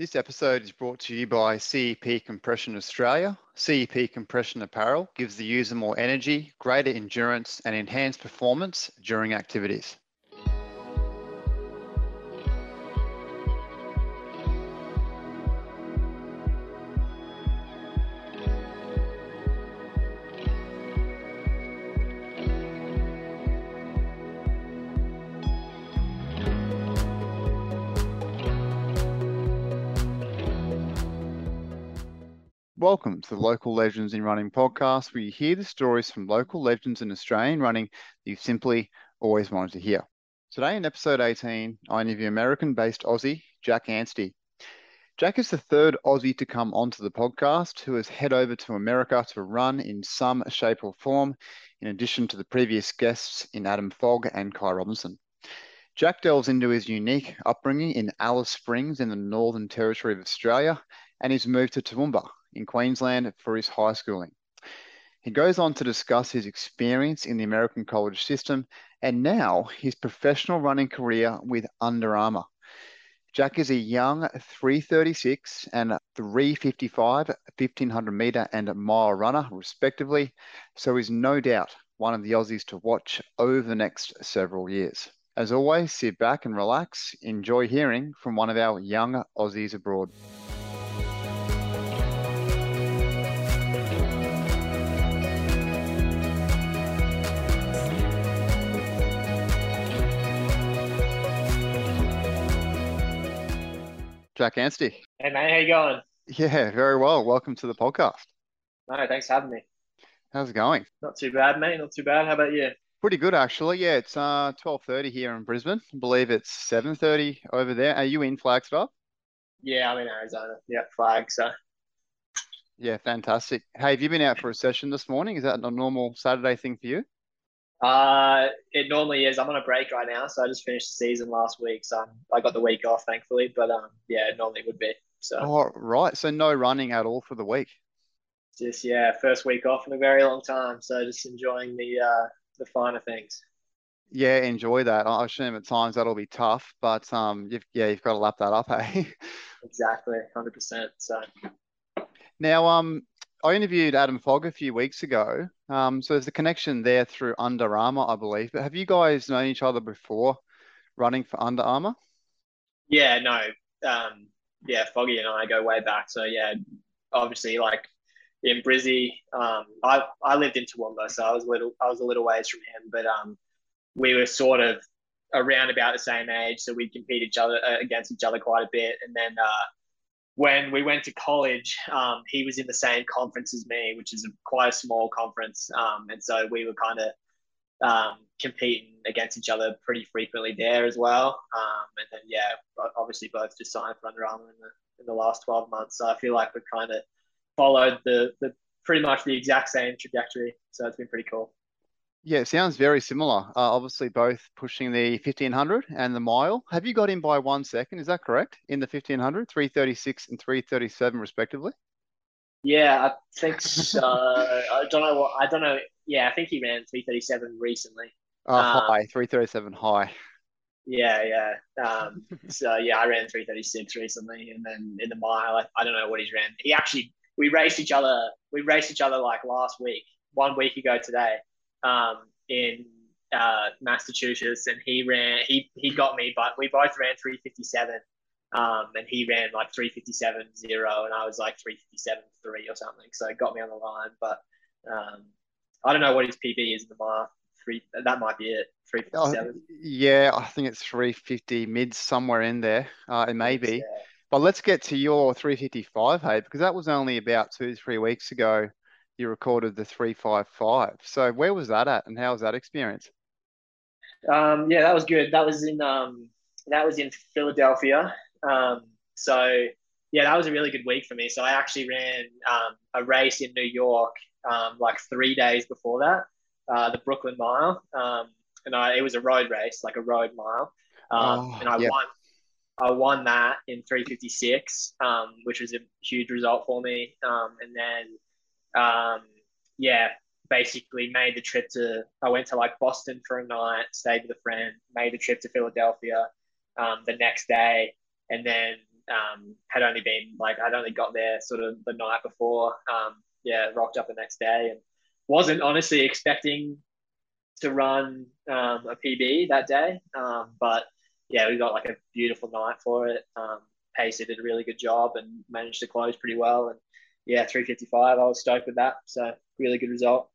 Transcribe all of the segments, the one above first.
This episode is brought to you by CEP Compression Australia. CEP Compression Apparel gives the user more energy, greater endurance, and enhanced performance during activities. Welcome to the Local Legends in Running podcast, where you hear the stories from local legends in Australian running that you've simply always wanted to hear. Today, in episode 18, I interview American based Aussie Jack Anstey. Jack is the third Aussie to come onto the podcast who has head over to America to run in some shape or form, in addition to the previous guests in Adam Fogg and Ky Robinson. Jack delves into his unique upbringing in Alice Springs in the Northern Territory of Australia and his move to Toowoomba in Queensland for his high schooling. He goes on to discuss his experience in the American college system and now his professional running career with Under Armour. Jack is a young 336 and 355 1500 meter and mile runner, respectively, so he's no doubt one of the Aussies to watch over the next several years. As always, sit back and relax. Enjoy hearing from one of our young Aussies abroad. Jack Anstey. Hey man, how you going? Yeah, very well. Welcome to the podcast. No, thanks for having me. How's it going? Not too bad, mate. Not too bad. How about you? Pretty good, actually. Yeah, it's uh twelve thirty here in Brisbane. I believe it's seven thirty over there. Are you in Flagstaff? Yeah, I'm in Arizona. Yeah, flag. So. Yeah, fantastic. Hey, have you been out for a session this morning? Is that a normal Saturday thing for you? Uh, it normally is. I'm on a break right now, so I just finished the season last week, so I got the week off, thankfully. But um, yeah, it normally would be. So. Oh, right. So no running at all for the week. Just yeah, first week off in a very long time, so just enjoying the uh the finer things. Yeah, enjoy that. I assume at times that'll be tough, but um, you've, yeah, you've got to lap that up, hey. exactly, hundred percent. So. Now, um, I interviewed Adam Fogg a few weeks ago. Um, so there's a connection there through Under Armour, I believe. But have you guys known each other before running for Under Armour? Yeah, no. Um, yeah, Foggy and I go way back. So yeah, obviously like in Brizzy, um, I I lived in Toowoomba, so I was little I was a little ways from him, but um, we were sort of around about the same age, so we'd compete each other uh, against each other quite a bit, and then uh, when we went to college, um, he was in the same conference as me, which is a, quite a small conference. Um, and so we were kind of um, competing against each other pretty frequently there as well. Um, and then, yeah, obviously both just signed for Under Armour in the, in the last 12 months. So I feel like we've kind of followed the, the pretty much the exact same trajectory. So it's been pretty cool. Yeah, it sounds very similar. Uh, obviously, both pushing the 1500 and the mile. Have you got in by one second? Is that correct? In the 1500, 336 and 337, respectively? Yeah, I think so. I don't know what, I don't know. Yeah, I think he ran 337 recently. Oh, um, high, 337 high. Yeah, yeah. Um, so, yeah, I ran 336 recently. And then in the mile, I, I don't know what he's ran. He actually, we raced each other, we raced each other like last week, one week ago today um, in uh, Massachusetts, and he ran. He he got me, but we both ran 357, um, and he ran like 357 zero, and I was like 357 three or something. So it got me on the line, but um, I don't know what his PB is in the mile. Three that might be it. 357. Oh, yeah, I think it's 350 mid somewhere in there. Uh, it may be. Yeah. But let's get to your 355, hey, because that was only about two, three weeks ago you recorded the 355. So where was that at and how was that experience? Um, yeah, that was good. That was in um, that was in Philadelphia. Um, so yeah, that was a really good week for me. So I actually ran um, a race in New York um, like three days before that, uh, the Brooklyn Mile, um, and I, it was a road race, like a road mile, um, oh, and I yeah. won. I won that in 356, um, which was a huge result for me. Um, and then um, yeah, basically made the trip to, I went to like Boston for a night, stayed with a friend, made the trip to Philadelphia um, the next day, and then um, had only been like I'd only got there sort of the night before. Um, yeah, rocked up the next day and wasn't honestly expecting to run um, a PB that day. Um, but yeah, we got like a beautiful night for it. Um, Pacer did a really good job and managed to close pretty well. And yeah, 355, I was stoked with that. So really good result.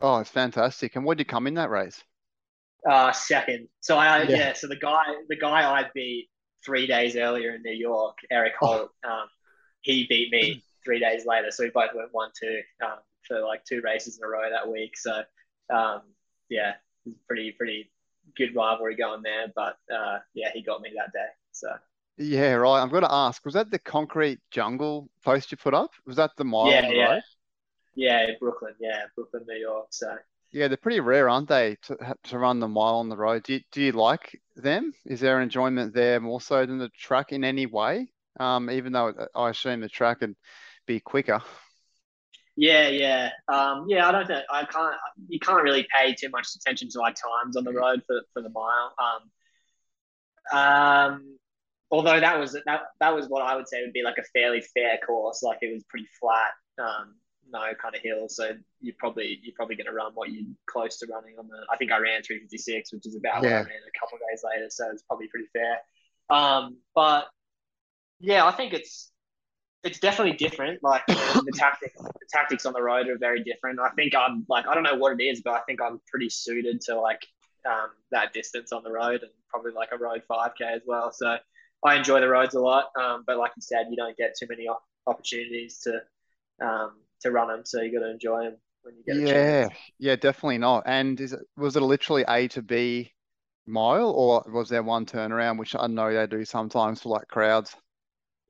Oh, it's fantastic. And what did you come in that race? Uh, second. So I yeah. yeah. so the guy the guy I beat three days earlier in New York, Eric oh. Holt, oh. um, he beat me three days later. So we both went one two um, for like two races in a row that week. So um, yeah, pretty pretty good rivalry going there. But uh, yeah, he got me that day. So yeah, right. I'm going to ask: Was that the concrete jungle post you put up? Was that the mile? Yeah, the yeah, road? yeah. Brooklyn, yeah, Brooklyn, New York. So yeah, they're pretty rare, aren't they, to to run the mile on the road? Do you, do you like them? Is there enjoyment there more so than the track in any way? Um, even though I assume the track would be quicker. Yeah, yeah, um, yeah. I don't think I can't. You can't really pay too much attention to like times on the road for, for the mile. Um, um, although that was that that was what I would say would be like a fairly fair course. Like it was pretty flat, um, no kind of hills. So you're probably you're probably going to run what you're close to running on the. I think I ran 356, which is about yeah. what I ran a couple of days later. So it's probably pretty fair. Um, but yeah, I think it's it's definitely different. Like the tactics, the tactics on the road are very different. I think I'm like I don't know what it is, but I think I'm pretty suited to like um, that distance on the road and probably like a road 5k as well. So I enjoy the roads a lot. Um, but like you said, you don't get too many opportunities to um, to run them, so you got to enjoy them when you get. Yeah, yeah, definitely not. And is it was it literally A to B mile, or was there one turnaround, which I know they do sometimes for like crowds?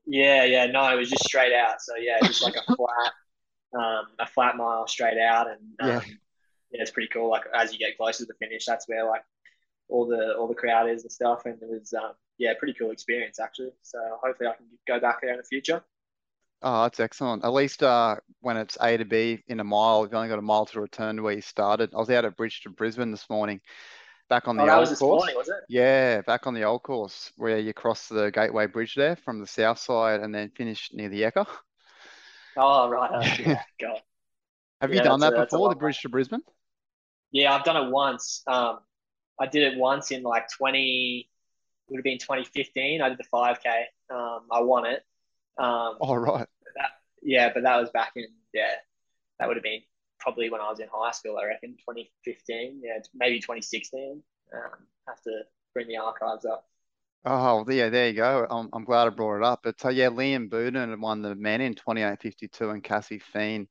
Yeah, yeah, no, it was just straight out. So yeah, just like a flat, um, a flat mile straight out, and um, yeah. yeah, it's pretty cool. Like as you get closer to the finish, that's where like all the all the crowd is and stuff, and it was um, yeah, pretty cool experience actually. So hopefully I can go back there in the future. Oh, that's excellent. At least uh, when it's A to B in a mile, you've only got a mile to return to where you started. I was out at Bridge to Brisbane this morning, back on oh, the oh, old course. Morning, yeah, back on the old course where you cross the Gateway Bridge there from the south side and then finish near the Ekka. Oh, right. Yeah. God. Have yeah, you done that a, before, the Bridge to Brisbane? Yeah, I've done it once. Um, I did it once in like 20, would have been 2015. I did the 5K. Um, I won it. Um, oh right. That, yeah, but that was back in yeah. That would have been probably when I was in high school, I reckon 2015, yeah, maybe 2016. Um, have to bring the archives up. Oh, yeah, there you go. I'm, I'm glad I brought it up. But uh, yeah, Liam Boudin won the men in 28.52 and Cassie Fien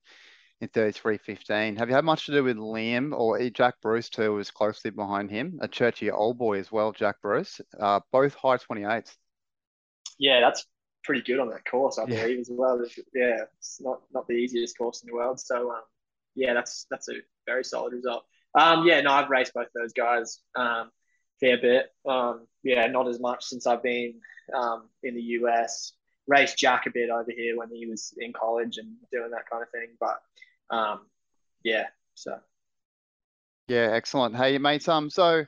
in 33.15. Have you had much to do with Liam or Jack Bruce too was closely behind him? A Churchie old boy as well, Jack Bruce. Uh, both high 28s. Yeah, that's pretty good on that course, I believe, as well. Yeah, it's not, not the easiest course in the world. So, um, yeah, that's that's a very solid result. Um, yeah, no, I've raced both those guys um, fair bit. Um, yeah, not as much since I've been um, in the US. Raced Jack a bit over here when he was in college and doing that kind of thing. But um, yeah, so yeah, excellent. Hey, mates. Um, so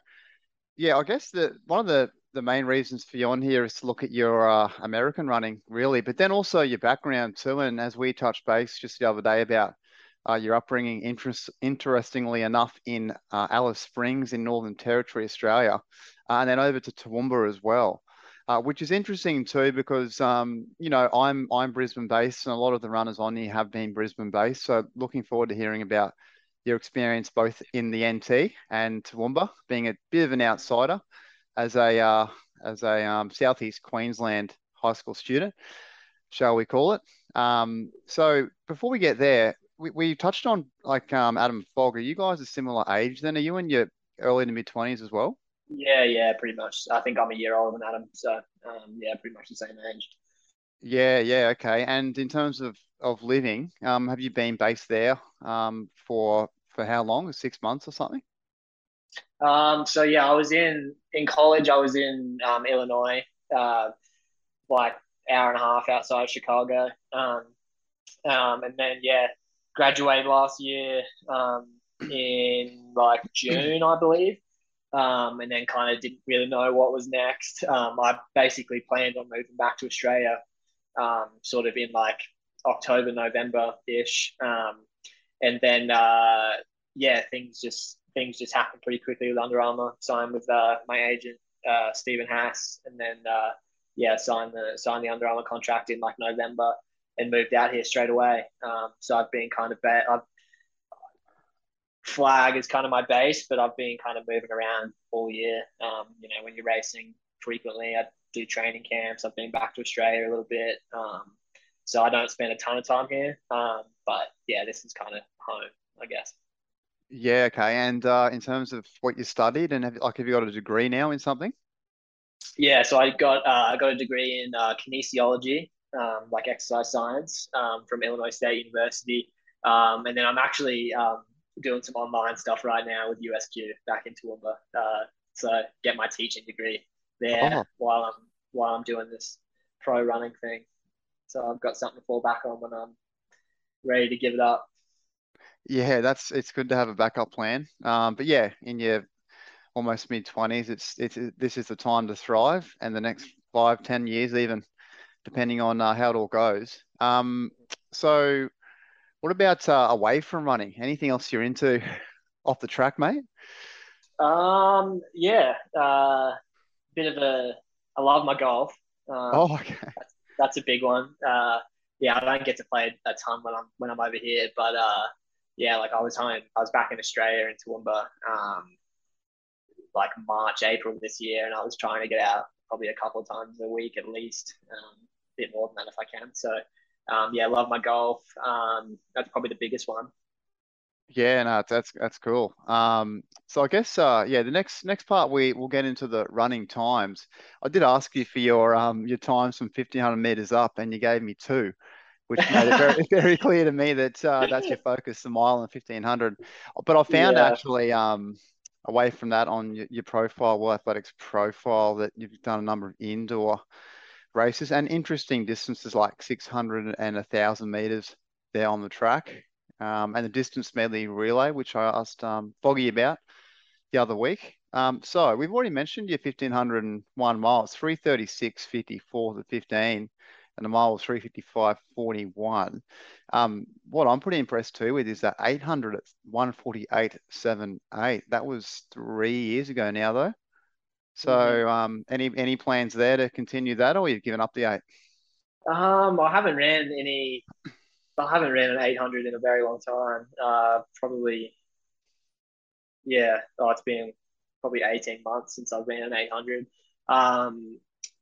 yeah, I guess the one of the the main reasons for you on here is to look at your uh, American running, really, but then also your background too. And as we touched base just the other day about uh, your upbringing, interest, interestingly enough, in uh, Alice Springs in Northern Territory, Australia, uh, and then over to Toowoomba as well. Uh, which is interesting too because um, you know I'm I'm Brisbane based and a lot of the runners on here have been Brisbane based. So looking forward to hearing about your experience both in the NT and Toowoomba, being a bit of an outsider as a uh, as a um, southeast Queensland high school student, shall we call it? Um, so before we get there, we, we touched on like um, Adam Fogg. Are you guys a similar age then? Are you in your early to mid twenties as well? Yeah, yeah, pretty much. I think I'm a year older than Adam, so um, yeah, pretty much the same age. Yeah, yeah, okay. And in terms of of living, um, have you been based there um, for for how long? Six months or something? Um, so yeah, I was in in college. I was in um, Illinois, uh, like hour and a half outside of Chicago. Um, um, and then yeah, graduated last year um, in like June, I believe. Um, and then kind of didn't really know what was next. Um, I basically planned on moving back to Australia, um, sort of in like October, November ish, um, and then uh, yeah, things just things just happened pretty quickly with Under Armour. Signed with uh, my agent uh, Stephen Haas, and then uh, yeah, signed the signed the Under Armour contract in like November and moved out here straight away. Um, so I've been kind of bad. I've flag is kind of my base, but I've been kind of moving around all year. Um, you know, when you're racing frequently, I do training camps. I've been back to Australia a little bit. Um, so I don't spend a ton of time here. Um, but yeah, this is kind of home, I guess. Yeah. Okay. And uh, in terms of what you studied, and have, like, have you got a degree now in something? Yeah. So I got uh, I got a degree in uh, kinesiology, um, like exercise science, um, from Illinois State University. Um, and then I'm actually um, doing some online stuff right now with USQ back in Toowoomba. Uh, so get my teaching degree there oh. while I'm while I'm doing this pro running thing. So I've got something to fall back on when I'm ready to give it up. Yeah, that's it's good to have a backup plan. Um, but yeah, in your almost mid twenties, it's it's this is the time to thrive, and the next five, ten years, even depending on uh, how it all goes. Um, so what about uh, away from running? Anything else you're into off the track, mate? Um, yeah, uh, bit of a. I love my golf. Um, oh, okay. That's, that's, a big one. Uh, yeah, I don't get to play a ton when I'm when I'm over here, but uh, yeah, like I was home. I was back in Australia in Toowoomba, um, like March, April this year, and I was trying to get out probably a couple of times a week at least, um, a bit more than that if I can. So um, yeah, love my golf. Um, that's probably the biggest one. Yeah, no, that's that's cool. Um, so I guess uh, yeah, the next next part we will get into the running times. I did ask you for your um your times from fifteen hundred meters up, and you gave me two, which made it very very clear to me that uh, that's your focus, the mile and fifteen hundred. But I found yeah. actually um away from that on your, your profile, World Athletics profile, that you've done a number of indoor races and interesting distances like 600 and 1,000 meters there on the track. Um, and the distance medley relay, which I asked um, Foggy about the other week. Um, so we've already mentioned your 1,501 miles, 336.54 to 15, and the mile was 355.41. Um, what I'm pretty impressed too with is that 800 at 148.78. That was three years ago now, though. So, mm-hmm. um, any any plans there to continue that, or you've given up the eight? Um, I haven't ran any. I haven't ran an 800 in a very long time. Uh, probably, yeah. Oh, it's been probably 18 months since I've ran an 800. Um,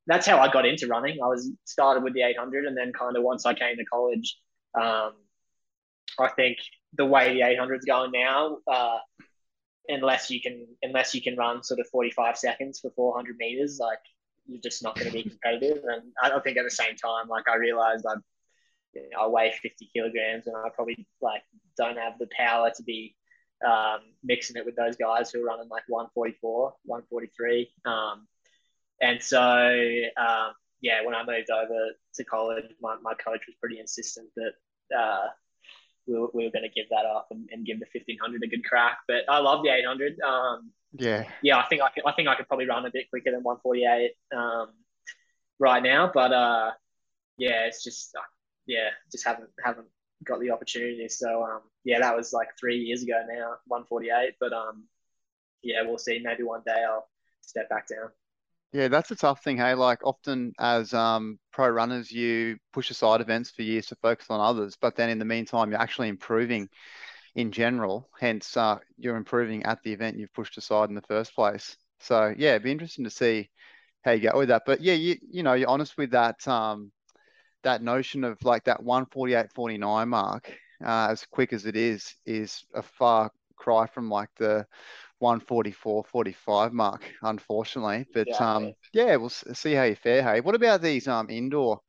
that's how I got into running. I was started with the 800, and then kind of once I came to college, um, I think the way the 800's going now, uh, unless you can unless you can run sort of 45 seconds for 400 meters like you're just not going to be competitive. And i think at the same time like i realized i you know, i weigh 50 kilograms and i probably like don't have the power to be um, mixing it with those guys who are running like 144 143 um, and so um, yeah when i moved over to college my, my coach was pretty insistent that uh, we were, we were going to give that up and, and give the 1500 a good crack. But I love the 800. Um, yeah. Yeah, I think I, could, I think I could probably run a bit quicker than 148 um, right now. But uh, yeah, it's just, uh, yeah, just haven't, haven't got the opportunity. So um, yeah, that was like three years ago now, 148. But um, yeah, we'll see. Maybe one day I'll step back down. Yeah, that's a tough thing, hey. Like often as um, pro runners, you push aside events for years to focus on others, but then in the meantime, you're actually improving in general. Hence, uh, you're improving at the event you've pushed aside in the first place. So yeah, it'd be interesting to see how you go with that. But yeah, you you know, you're honest with that um, that notion of like that 148, 49 mark, uh, as quick as it is, is a far cry from like the 144, 45 mark, unfortunately. But yeah, um, yeah, we'll see how you fare. Hey, what about these um indoor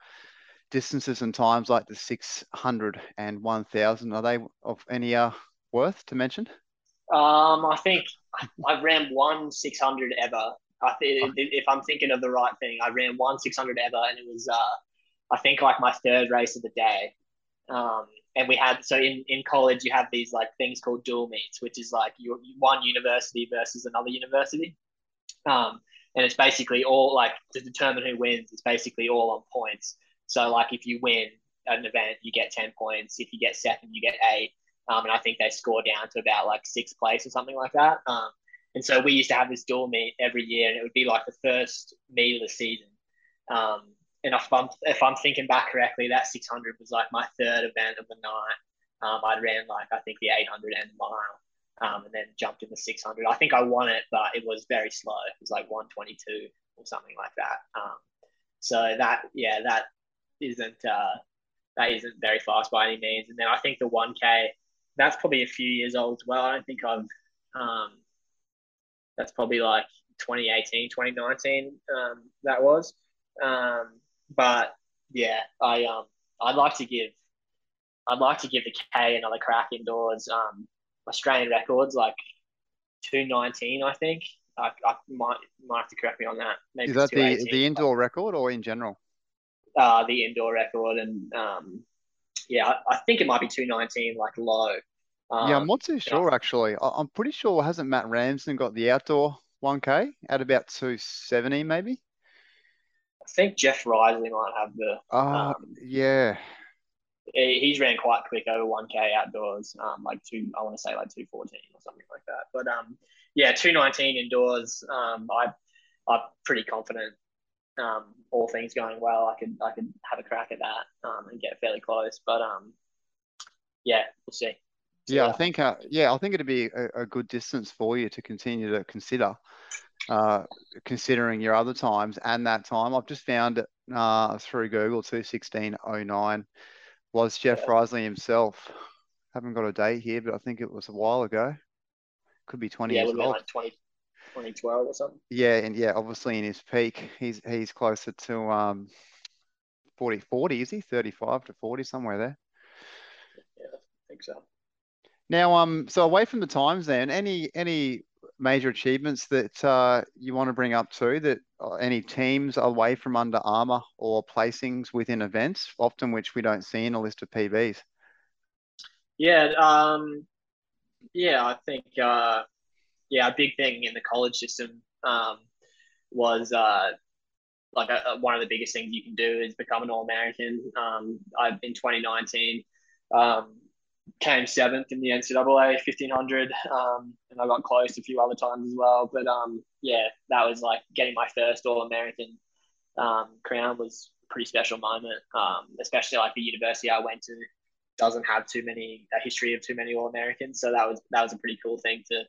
distances and times like the 600 and 1000? Are they of any uh worth to mention? Um, I think I've ran one 600 ever. I think if I'm thinking of the right thing, I ran one 600 ever, and it was uh, I think like my third race of the day. Um, and we had so in in college you have these like things called dual meets, which is like you one university versus another university. Um, and it's basically all like to determine who wins. It's basically all on points. So like if you win an event, you get ten points. If you get second, you get eight. Um, and I think they score down to about like sixth place or something like that. Um, and so we used to have this dual meet every year, and it would be like the first meet of the season. Um, and if I'm if I'm thinking back correctly, that 600 was like my third event of the night. Um, I ran like I think the 800 and the mile, um, and then jumped in the 600. I think I won it, but it was very slow. It was like 122 or something like that. Um, so that yeah, that isn't uh, that isn't very fast by any means. And then I think the 1K, that's probably a few years old as well. I don't think I've um, that's probably like 2018, 2019. Um, that was. Um, but yeah, I um I'd like to give I'd like to give the K another crack indoors. Um, Australian records like two nineteen, I think. I, I might might have to correct me on that. Maybe Is that the the indoor record or in general? Uh, the indoor record and um, yeah, I, I think it might be two nineteen, like low. Um, yeah, I'm not too sure actually. I, I'm pretty sure hasn't Matt Ramsden got the outdoor 1K at about 270 maybe? I think Jeff Risley might have the. Oh, um, yeah. He's ran quite quick over 1K outdoors, um, like two, I want to say like 214 or something like that. But um, yeah, 219 indoors. Um, I, I'm pretty confident. Um, all things going well, I could I could have a crack at that um, and get fairly close. But um, yeah, we'll see. Yeah, I think uh, yeah, I think it'd be a, a, good distance for you to continue to consider, uh, considering your other times and that time. I've just found it uh, through Google two sixteen oh nine was Jeff yeah. Riseley himself. Haven't got a date here, but I think it was a while ago. Could be twenty yeah, years old. Like 20, 2012 or something. Yeah, and yeah, obviously in his peak, he's he's closer to um 40, 40 is he? 35 to 40, somewhere there. Yeah, I think so. Now, um, so away from the times, then, any any major achievements that uh, you want to bring up too? That uh, any teams away from Under Armour or placings within events, often which we don't see in a list of PBs. Yeah, um, yeah, I think uh, yeah, a big thing in the college system um, was uh, like a, a, one of the biggest things you can do is become an All American. Um, I in 2019. Um, came seventh in the NCAA 1500, um, and I got close a few other times as well. But um, yeah, that was like getting my first All American um, crown was a pretty special moment, um, especially like the university I went to doesn't have too many a history of too many All Americans, so that was that was a pretty cool thing to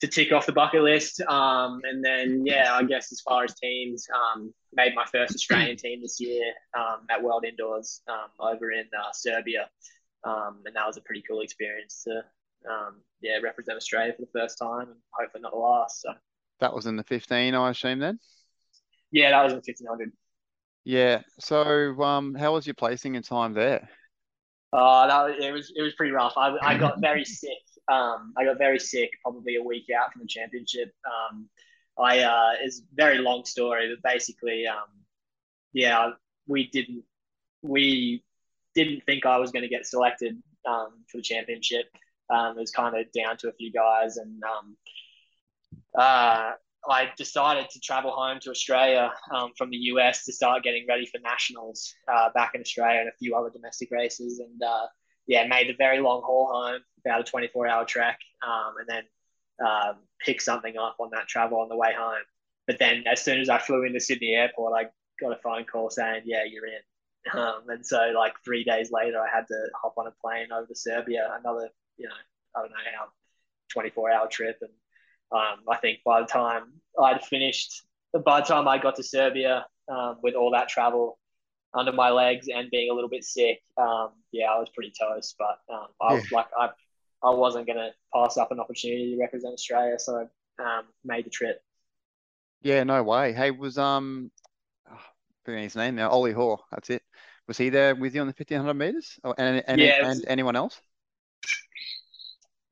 to tick off the bucket list. Um, and then yeah, I guess as far as teams, um, made my first Australian team this year um, at World Indoors um, over in uh, Serbia. Um, and that was a pretty cool experience to, um, yeah, represent Australia for the first time and hopefully not the last. So that was in the 15, I assume then. Yeah, that was in 1500. Yeah. So, um, how was your placing in time there? Uh, that was, it was it was pretty rough. I, I got very sick. Um, I got very sick probably a week out from the championship. Um, I uh, it's a very long story, but basically, um, yeah, we didn't we didn't think I was going to get selected um, for the championship. Um, it was kind of down to a few guys, and um, uh, I decided to travel home to Australia um, from the US to start getting ready for nationals uh, back in Australia and a few other domestic races, and uh, yeah, made the very long haul home, about a 24-hour trek, um, and then uh, picked something up on that travel on the way home. But then, as soon as I flew into Sydney Airport, I got a phone call saying, "Yeah, you're in." Um, and so like three days later, I had to hop on a plane over to Serbia, another, you know, I don't know how, 24 hour trip. And um, I think by the time I'd finished, by the time I got to Serbia um, with all that travel under my legs and being a little bit sick, um, yeah, I was pretty toast. But um, I was yeah. like, I, I wasn't going to pass up an opportunity to represent Australia. So I um, made the trip. Yeah, no way. Hey, was um forgetting his name now, Ollie Hoare. That's it. Was he there with you on the 1500 meters? Oh, and, and, yeah, was, and anyone else?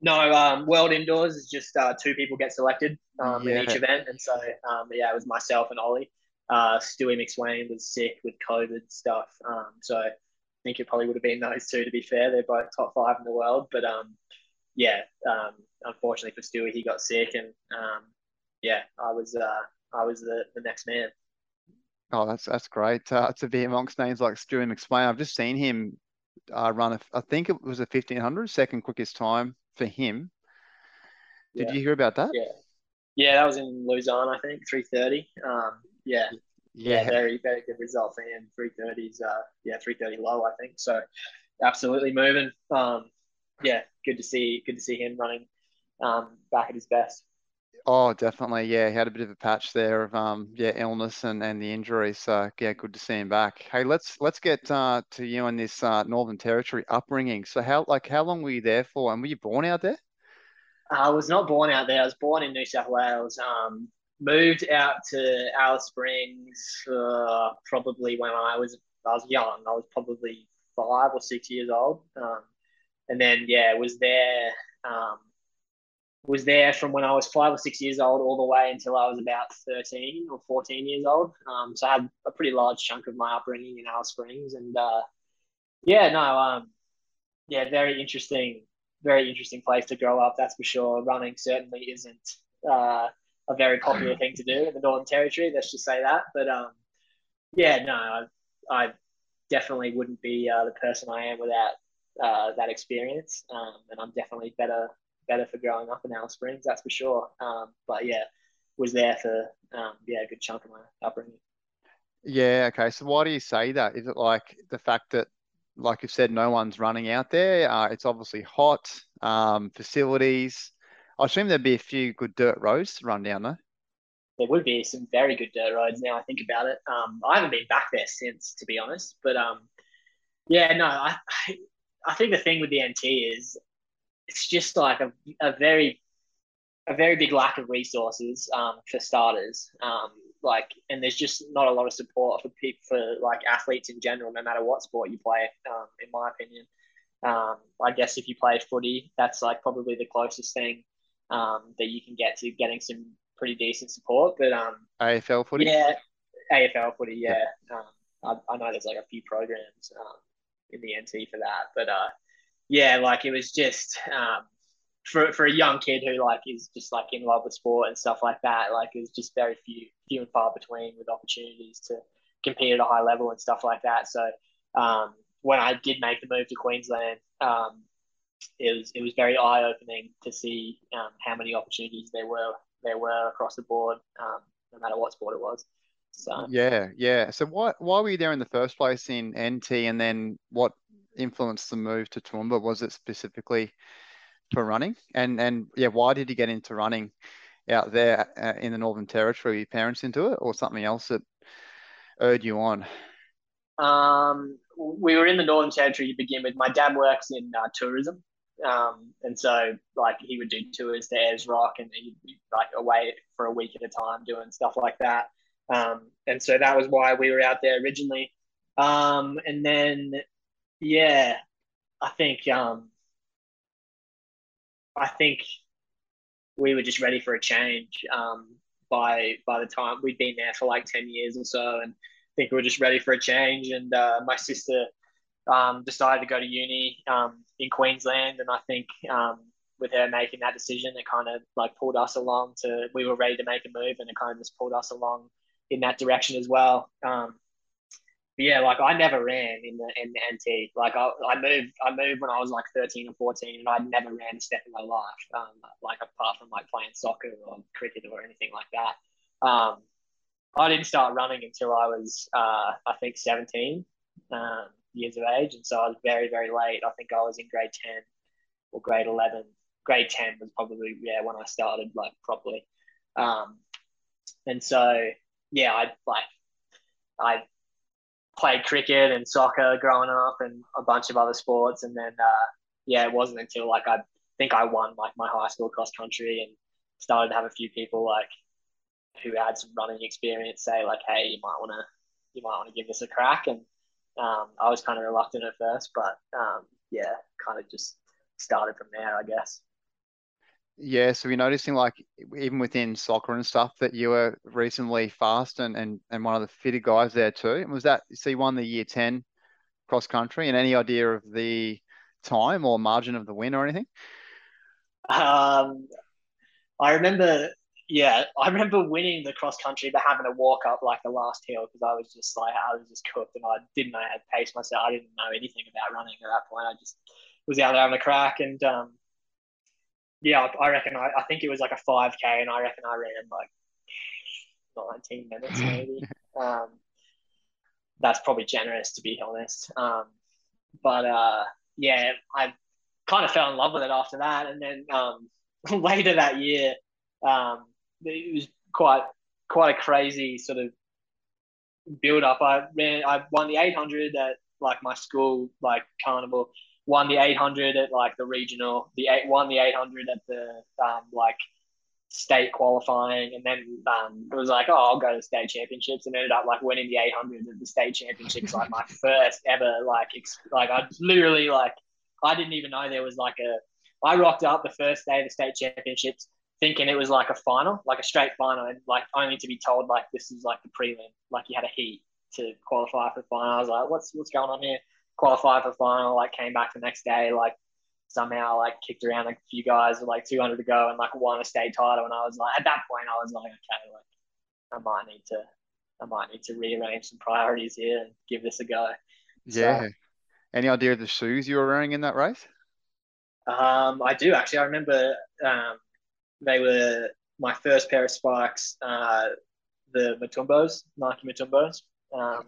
No, um, World Indoors is just uh, two people get selected um, yeah. in each event. And so, um, yeah, it was myself and Ollie. Uh, Stewie McSweyn was sick with COVID stuff. Um, so, I think it probably would have been those two. To be fair, they're both top five in the world. But um, yeah, um, unfortunately for Stewie, he got sick, and um, yeah, I was uh, I was the, the next man. Oh, that's that's great uh, to be amongst names like Stewart McSweyn. I've just seen him uh, run. A, I think it was a 1500, second quickest time for him. Did yeah. you hear about that? Yeah, yeah, that was in Lausanne, I think, 330. Um, yeah, yeah, yeah, very very good result for him. 330s, uh, yeah, 330 low, I think. So absolutely moving. Um, yeah, good to see good to see him running um, back at his best. Oh, definitely. Yeah, he had a bit of a patch there of um, yeah, illness and, and the injury. So yeah, good to see him back. Hey, let's let's get uh, to you and this uh, Northern Territory upbringing. So how like how long were you there for, and were you born out there? I was not born out there. I was born in New South Wales. Um, moved out to Alice Springs uh, probably when I was I was young. I was probably five or six years old. Um, and then yeah, was there um, was there from when I was five or six years old all the way until I was about thirteen or fourteen years old. Um, so I had a pretty large chunk of my upbringing in Alice Springs, and uh, yeah, no, um, yeah, very interesting, very interesting place to grow up. That's for sure. Running certainly isn't uh, a very popular thing to do in the Northern Territory. Let's just say that. But um, yeah, no, I, I definitely wouldn't be uh, the person I am without uh, that experience. Um, and I'm definitely better better for growing up in Alice Springs, that's for sure. Um, but yeah, was there for um, yeah a good chunk of my upbringing. Yeah. Okay. So why do you say that? Is it like the fact that, like you said, no one's running out there? Uh, it's obviously hot. Um, facilities. I assume there'd be a few good dirt roads to run down there. There would be some very good dirt roads. Now I think about it, um, I haven't been back there since, to be honest. But um, yeah, no, I, I think the thing with the NT is it's just like a, a very a very big lack of resources um, for starters. Um, like, and there's just not a lot of support for people for like athletes in general, no matter what sport you play. Um, in my opinion, um, I guess if you play footy, that's like probably the closest thing um, that you can get to getting some pretty decent support. But um, AFL footy, yeah, AFL footy, yeah. yeah. I, I, know there's like a few programs in the NT for that, but uh, yeah, like it was just um, for for a young kid who like is just like in love with sport and stuff like that. Like was just very few few and far between with opportunities to compete at a high level and stuff like that. So um, when I did make the move to Queensland, um, it was it was very eye opening to see um, how many opportunities there were there were across the board, um, no matter what sport it was. So yeah, yeah. So why why were you there in the first place in NT, and then what influenced the move to Toowoomba? Was it specifically for running? And and yeah, why did you get into running out there uh, in the Northern Territory? Were your parents into it, or something else that urged you on? Um, we were in the Northern Territory to begin with. My dad works in uh, tourism, um, and so like he would do tours to Ayers Rock, and he'd be like away for a week at a time doing stuff like that. Um, and so that was why we were out there originally. Um, and then yeah, I think um, I think we were just ready for a change um, by by the time we'd been there for like ten years or so, and I think we were just ready for a change. And uh, my sister um, decided to go to uni um, in Queensland, and I think um, with her making that decision, it kind of like pulled us along to. We were ready to make a move, and it kind of just pulled us along in that direction as well. Um, yeah, like I never ran in the in the NT. Like I, I moved I moved when I was like 13 or 14 and I never ran a step in my life. Um, like apart from like playing soccer or cricket or anything like that. Um, I didn't start running until I was uh, I think 17 um, years of age, and so I was very very late. I think I was in grade 10 or grade 11. Grade 10 was probably yeah when I started like properly. Um, and so yeah, I like I played cricket and soccer growing up and a bunch of other sports. And then, uh, yeah, it wasn't until like I think I won like my high school cross country and started to have a few people like who had some running experience say like, hey, you might want to you might want to give this a crack. And um, I was kind of reluctant at first, but um, yeah, kind of just started from there, I guess. Yeah, so we're noticing like even within soccer and stuff that you were recently fast and, and, and one of the fitter guys there too. And was that so you won the year 10 cross country, and any idea of the time or margin of the win or anything? Um, I remember, yeah, I remember winning the cross country, but having to walk up like the last hill because I was just like, I was just cooked and I didn't know how to pace myself. I didn't know anything about running at that point. I just was out there having a crack. And um, yeah, I reckon, I, I think it was like a 5K and I reckon I ran like 19 minutes maybe. um, that's probably generous to be honest. Um, but uh, yeah, I kind of fell in love with it after that. And then um, later that year, um, it was quite quite a crazy sort of build up. I ran, I won the 800 at like my school like carnival, won the 800 at like the regional, the eight won the 800 at the um, like state qualifying, and then um, it was like, oh, I'll go to state championships, and ended up like winning the 800 at the state championships, like my first ever like ex- like I literally like I didn't even know there was like a. I rocked up the first day of the state championships thinking it was like a final, like a straight final, and like only to be told like this is like the prelim, like you had a heat to qualify for the final. I was like, what's what's going on here? Qualify for final, like came back the next day, like somehow like kicked around a few guys with like 200 to go and like won a state title. And I was like, at that point, I was like, okay, like I might need to, I might need to rearrange some priorities here and give this a go. Yeah. So, Any idea of the shoes you were wearing in that race? Um, I do actually. I remember um, they were my first pair of spikes, uh, the Matumbos, Nike Matumbos. Um,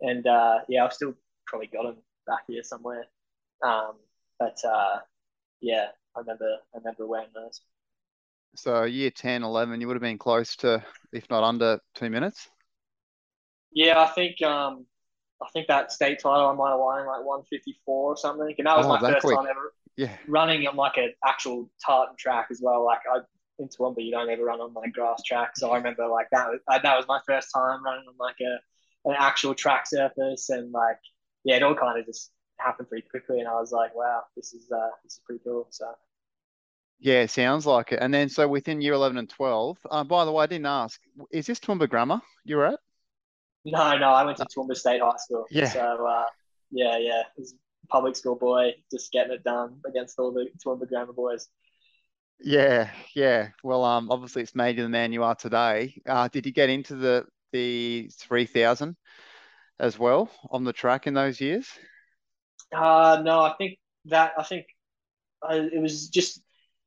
and uh, yeah, I was still probably got them back here somewhere. Um, but uh, yeah, I remember I remember wearing those. So year 10, 11, you would have been close to, if not under, two minutes. Yeah, I think um, I think that state title I might have won like 154 or something, and that was oh, my that first quick. time ever yeah. running on like an actual tartan track as well. Like I in Toowoomba, you don't ever run on like grass track, so I remember like that was that was my first time running on like a an actual track surface, and like yeah, it all kind of just happened pretty quickly, and I was like, wow, this is uh, this is pretty cool. So. Yeah, sounds like it. And then, so within year 11 and 12, uh, by the way, I didn't ask, is this Toowoomba Grammar you're at? No, no, I went to Toowoomba State High School. Yeah. So, uh, yeah, yeah, public school boy, just getting it done against all the Toowoomba Grammar boys. Yeah, yeah. Well, um, obviously it's made you the man you are today. Uh, did you get into the the 3000 as well on the track in those years? Uh, no, I think that I think uh, it was just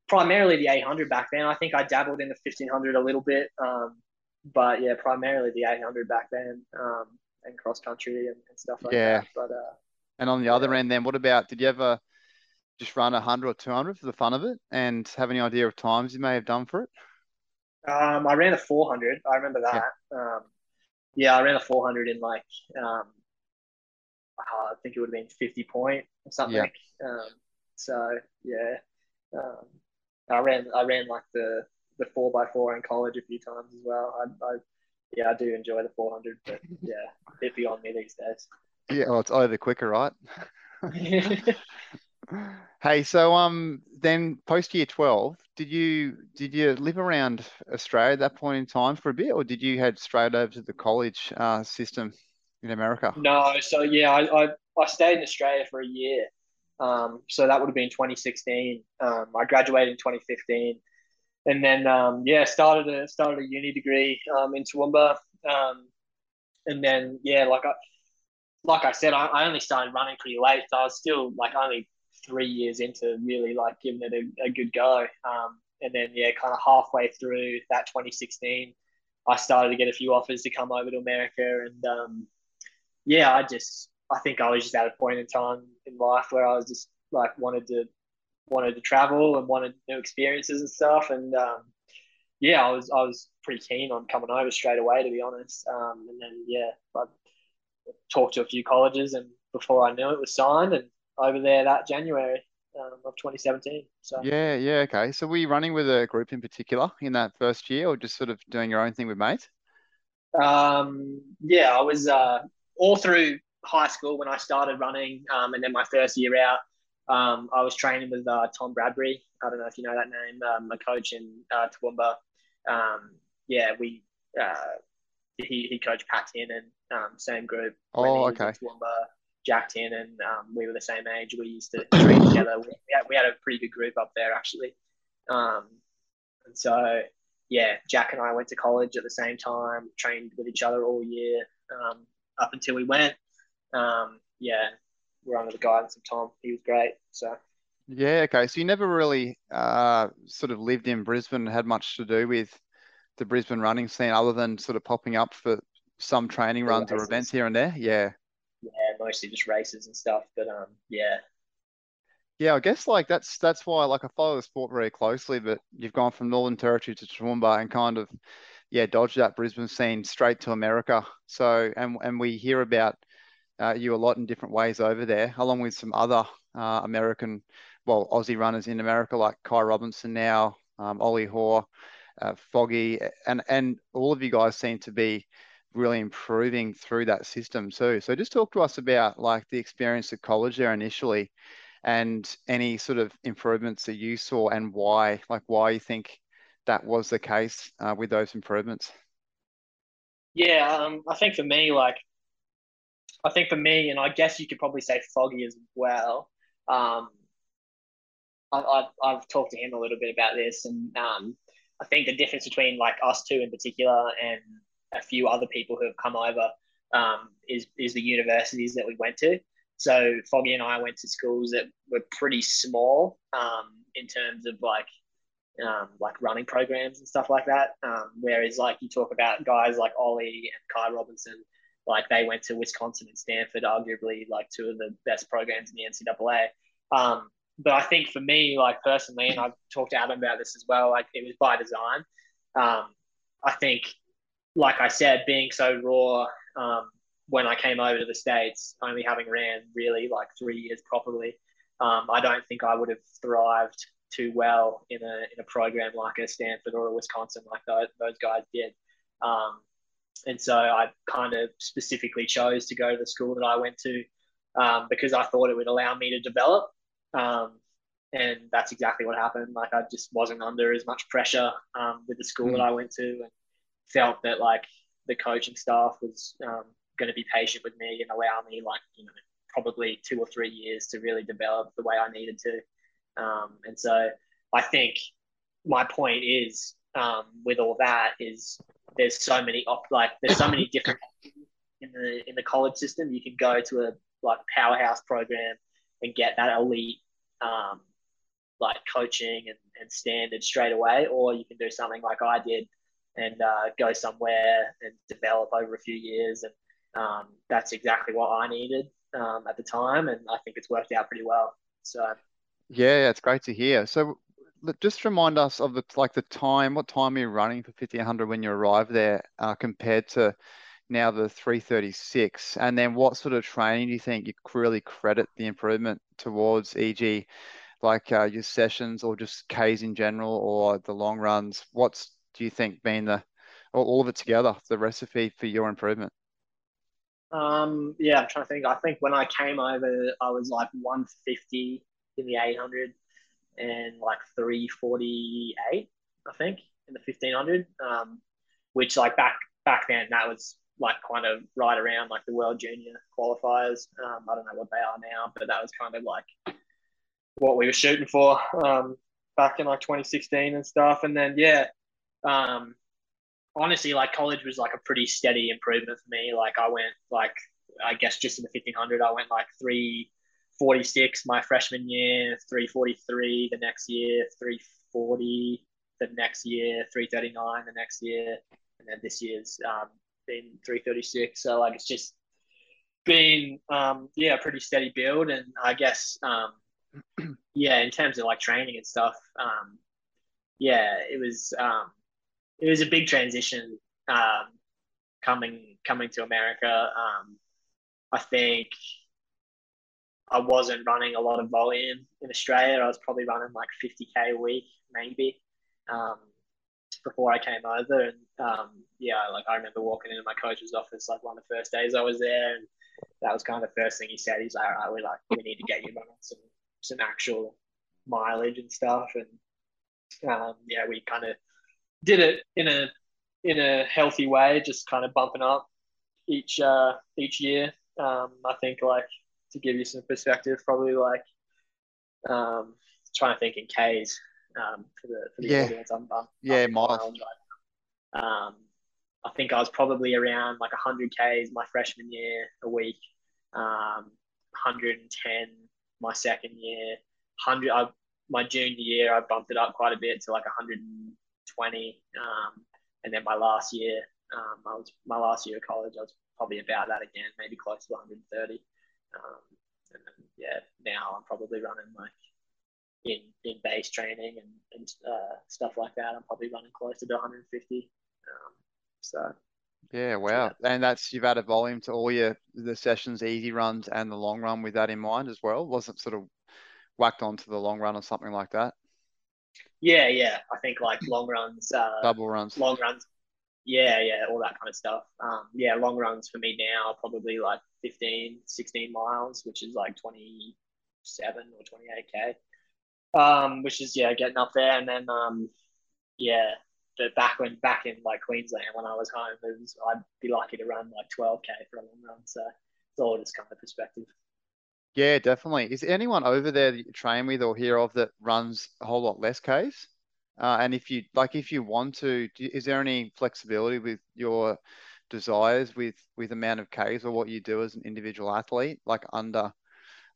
primarily the 800 back then. I think I dabbled in the 1500 a little bit, um, but yeah, primarily the 800 back then, um, and cross country and, and, stuff like yeah. that. But uh, and on the yeah. other end, then what about? Did you ever just run 100 or 200 for the fun of it, and have any idea of times you may have done for it? Um, I ran a 400. I remember that. Yeah. Um, yeah, I ran a 400 in like um, uh, I think it would have been 50 point or something. Yeah. Um, so yeah, um, I ran I ran like the the four by four in college a few times as well. I, I yeah, I do enjoy the 400, but yeah, a bit beyond me these days. Yeah, well, it's over quicker, right? hey, so um, then post year 12, did you did you live around Australia at that point in time for a bit, or did you head straight over to the college uh, system? in America? No, so yeah, I, I, I stayed in Australia for a year. Um, so that would have been 2016. Um, I graduated in 2015, and then um, yeah, started a started a uni degree um, in Toowoomba, um, and then yeah, like I like I said, I, I only started running pretty late, so I was still like only three years into really like giving it a, a good go. Um, and then yeah, kind of halfway through that 2016, I started to get a few offers to come over to America, and um, yeah, I just I think I was just at a point in time in life where I was just like wanted to wanted to travel and wanted new experiences and stuff. And um, yeah, I was I was pretty keen on coming over straight away to be honest. Um, and then yeah, I talked to a few colleges, and before I knew it, was signed and over there that January. Um, of 2017. So yeah, yeah, okay. So were you running with a group in particular in that first year, or just sort of doing your own thing with mates? Um, yeah, I was uh, all through high school when I started running, um, and then my first year out, um, I was training with uh, Tom Bradbury. I don't know if you know that name, um, a coach in uh, Toowoomba. Um, yeah, we uh, he, he coached Pat Tin and um, same group. Oh, okay. Toowoomba. Jacked in, and um, we were the same age. We used to train together. We had, we had a pretty good group up there actually, um, and so yeah, Jack and I went to college at the same time, trained with each other all year um, up until we went. Um, yeah, we're under the guidance of Tom. He was great. So yeah, okay. So you never really uh, sort of lived in Brisbane and had much to do with the Brisbane running scene other than sort of popping up for some training runs or events here and there. Yeah. Mostly just races and stuff. But um, yeah. Yeah, I guess like that's that's why like I follow the sport very closely, but you've gone from Northern Territory to Toowoomba and kind of yeah dodged that Brisbane scene straight to America. So and and we hear about uh, you a lot in different ways over there, along with some other uh, American, well Aussie runners in America like Ky Robinson now, um, Ollie Hoare, uh, Foggy, and and all of you guys seem to be really improving through that system too. So just talk to us about like the experience at college there initially and any sort of improvements that you saw and why, like why you think that was the case uh, with those improvements. Yeah, um, I think for me, like, I think for me, and I guess you could probably say Foggy as well. Um, I, have talked to him a little bit about this, and um, I think the difference between like us two in particular and a few other people who have come over um, is is the universities that we went to. So Foggy and I went to schools that were pretty small um, in terms of like um, like running programs and stuff like that. Um, whereas like you talk about guys like Ollie and Ky Robinson, like they went to Wisconsin and Stanford, arguably like two of the best programs in the NCAA. Um, but I think for me, like personally, and I've talked to Adam about this as well, like it was by design. Um, I think, like I said, being so raw um, when I came over to the States, only having ran really like three years properly, um, I don't think I would have thrived too well in a, in a program like a Stanford or a Wisconsin like those, those guys did. Um, and so I kind of specifically chose to go to the school that I went to um, because I thought it would allow me to develop. Um, and that's exactly what happened. Like I just wasn't under as much pressure um, with the school mm. that I went to, and felt that like the coaching staff was um, going to be patient with me and allow me like you know probably two or three years to really develop the way I needed to. Um, and so I think my point is um, with all that is there's so many op- like there's so many different in the in the college system. You can go to a like powerhouse program and get that elite um, like coaching and, and standard straight away, or you can do something like I did and uh, go somewhere and develop over a few years. And um, that's exactly what I needed um, at the time, and I think it's worked out pretty well. So, yeah, it's great to hear. So, just remind us of the like the time. What time are you running for fifteen hundred when you arrive there, uh, compared to now the 336 and then what sort of training do you think you really credit the improvement towards eg like uh, your sessions or just Ks in general or the long runs? What's do you think been the all of it together, the recipe for your improvement? Um, yeah, I'm trying to think. I think when I came over, I was like 150 in the 800 and like 348, I think, in the 1500. Um, which like back back then that was like kind of right around like the World Junior qualifiers. Um, I don't know what they are now, but that was kind of like what we were shooting for um, back in like 2016 and stuff. And then yeah, um, honestly, like college was like a pretty steady improvement for me. Like I went like I guess just in the 1500, I went like 346 my freshman year, 343 the next year, 340 the next year, 339 the next year, and then this year's um, been 336. So like it's just been um, yeah, pretty steady build, and I guess um, yeah, in terms of like training and stuff, um, yeah, it was um, it was a big transition um, coming coming to America. Um, I think I wasn't running a lot of volume in Australia. I was probably running like 50k a week, maybe, um, before I came over. And um, yeah, like I remember walking into my coach's office like one of the first days I was there, and that was kind of the first thing he said. He's like, "All right, we like we need to get you running some some actual mileage and stuff." And um, yeah, we kind of did it in a in a healthy way, just kind of bumping up each uh, each year. Um, I think like to give you some perspective, probably like um, trying to think in K's um, for the for the Yeah. audience. I'm, I'm Yeah, miles. miles right now. Um, I think I was probably around like 100 Ks my freshman year a week, um, 110 my second year, 100 I, my junior year I bumped it up quite a bit to like 120, um, and then my last year, um, I was my last year of college, I was probably about that again, maybe close to 130. Um, and then, yeah, now I'm probably running like in in base training and, and uh, stuff like that. I'm probably running closer to 150. Um, so Yeah, wow. And that's you've added volume to all your the sessions, easy runs, and the long run with that in mind as well. Wasn't sort of whacked onto the long run or something like that. Yeah, yeah, I think like long runs, uh, Double runs. long runs, yeah, yeah, all that kind of stuff. Um, yeah, long runs for me now are probably like 15, 16 miles, which is like 27 or 28k. Um, which is yeah, getting up there, and then um, yeah, but back when back in like Queensland when I was home, it was I'd be lucky to run like 12k for a long run. So it's all just kind of perspective. Yeah, definitely. Is there anyone over there that you train with or hear of that runs a whole lot less Ks? Uh, and if you like, if you want to, do, is there any flexibility with your desires with with amount of Ks or what you do as an individual athlete, like under,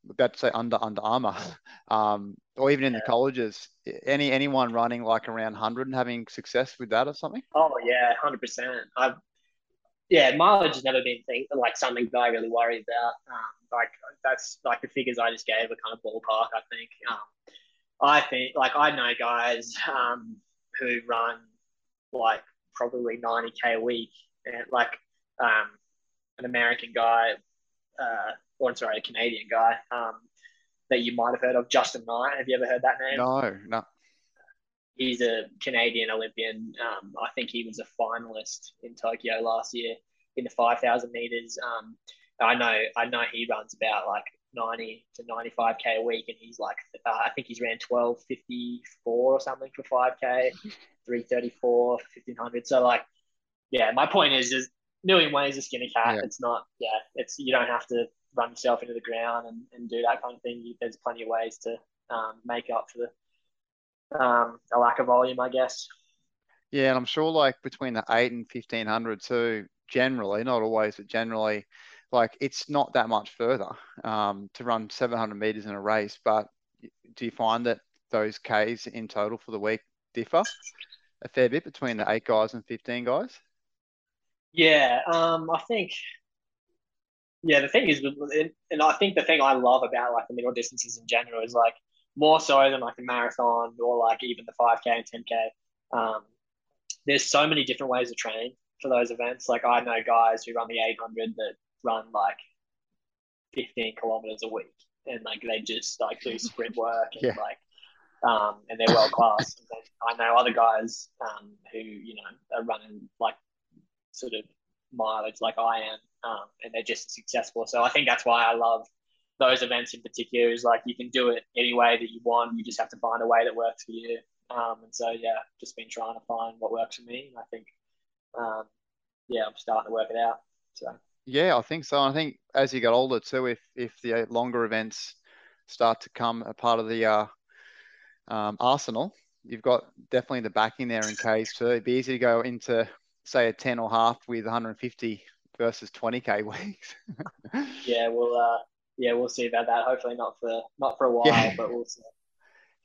about to say under Under Armour, um, or even in the colleges? Any anyone running like around 100 and having success with that or something? Oh yeah, hundred percent. I've yeah, mileage has never been thing like something that I really worry about. Um, like that's like the figures I just gave are kind of ballpark. I think. Um, I think like I know guys um, who run like probably ninety k a week, and like um, an American guy, uh, or sorry, a Canadian guy um, that you might have heard of, Justyn Knight. Have you ever heard that name? No, no. He's a Canadian Olympian. Um, I think he was a finalist in Tokyo last year in the 5,000 meters. Um, I know, I know he runs about like 90 to 95k a week, and he's like, uh, I think he's ran 12:54 or something for 5k, 3:34 1500. So like, yeah, my point is, there's a million ways to skin a cat. Yeah. It's not, yeah, it's you don't have to run yourself into the ground and, and do that kind of thing. You, there's plenty of ways to um, make up for the um, a lack of volume, I guess. Yeah, and I'm sure like between the eight and fifteen hundred too, generally, not always, but generally, like it's not that much further um, to run 700 meters in a race. But do you find that those Ks in total for the week differ a fair bit between the eight guys and 15 guys? Yeah, um, I think. Yeah, the thing is, and I think the thing I love about like the middle distances in general is like more so than like a marathon or like even the 5K and 10K. Um, there's so many different ways to train for those events. Like I know guys who run the 800 that run like 15 kilometers a week and like they just like do sprint work and Yeah. like um, and they're world class. I know other guys um, who you know are running like sort of mileage like I am, um, and they're just as successful. So I think that's why I love those events in particular. Is like you can do it any way that you want. You just have to find a way that works for you. Um, and so yeah, just been trying to find what works for me. And I think um, yeah, I'm starting to work it out. So Yeah, I think so. I think as you get older too, if if the longer events start to come a part of the uh, um, arsenal, you've got definitely the backing there in case too. It'd be easy to go into say a 10 or half with 150 versus 20k weeks. yeah, we'll uh, yeah we'll see about that. Hopefully not for not for a while, Yeah. but we'll see.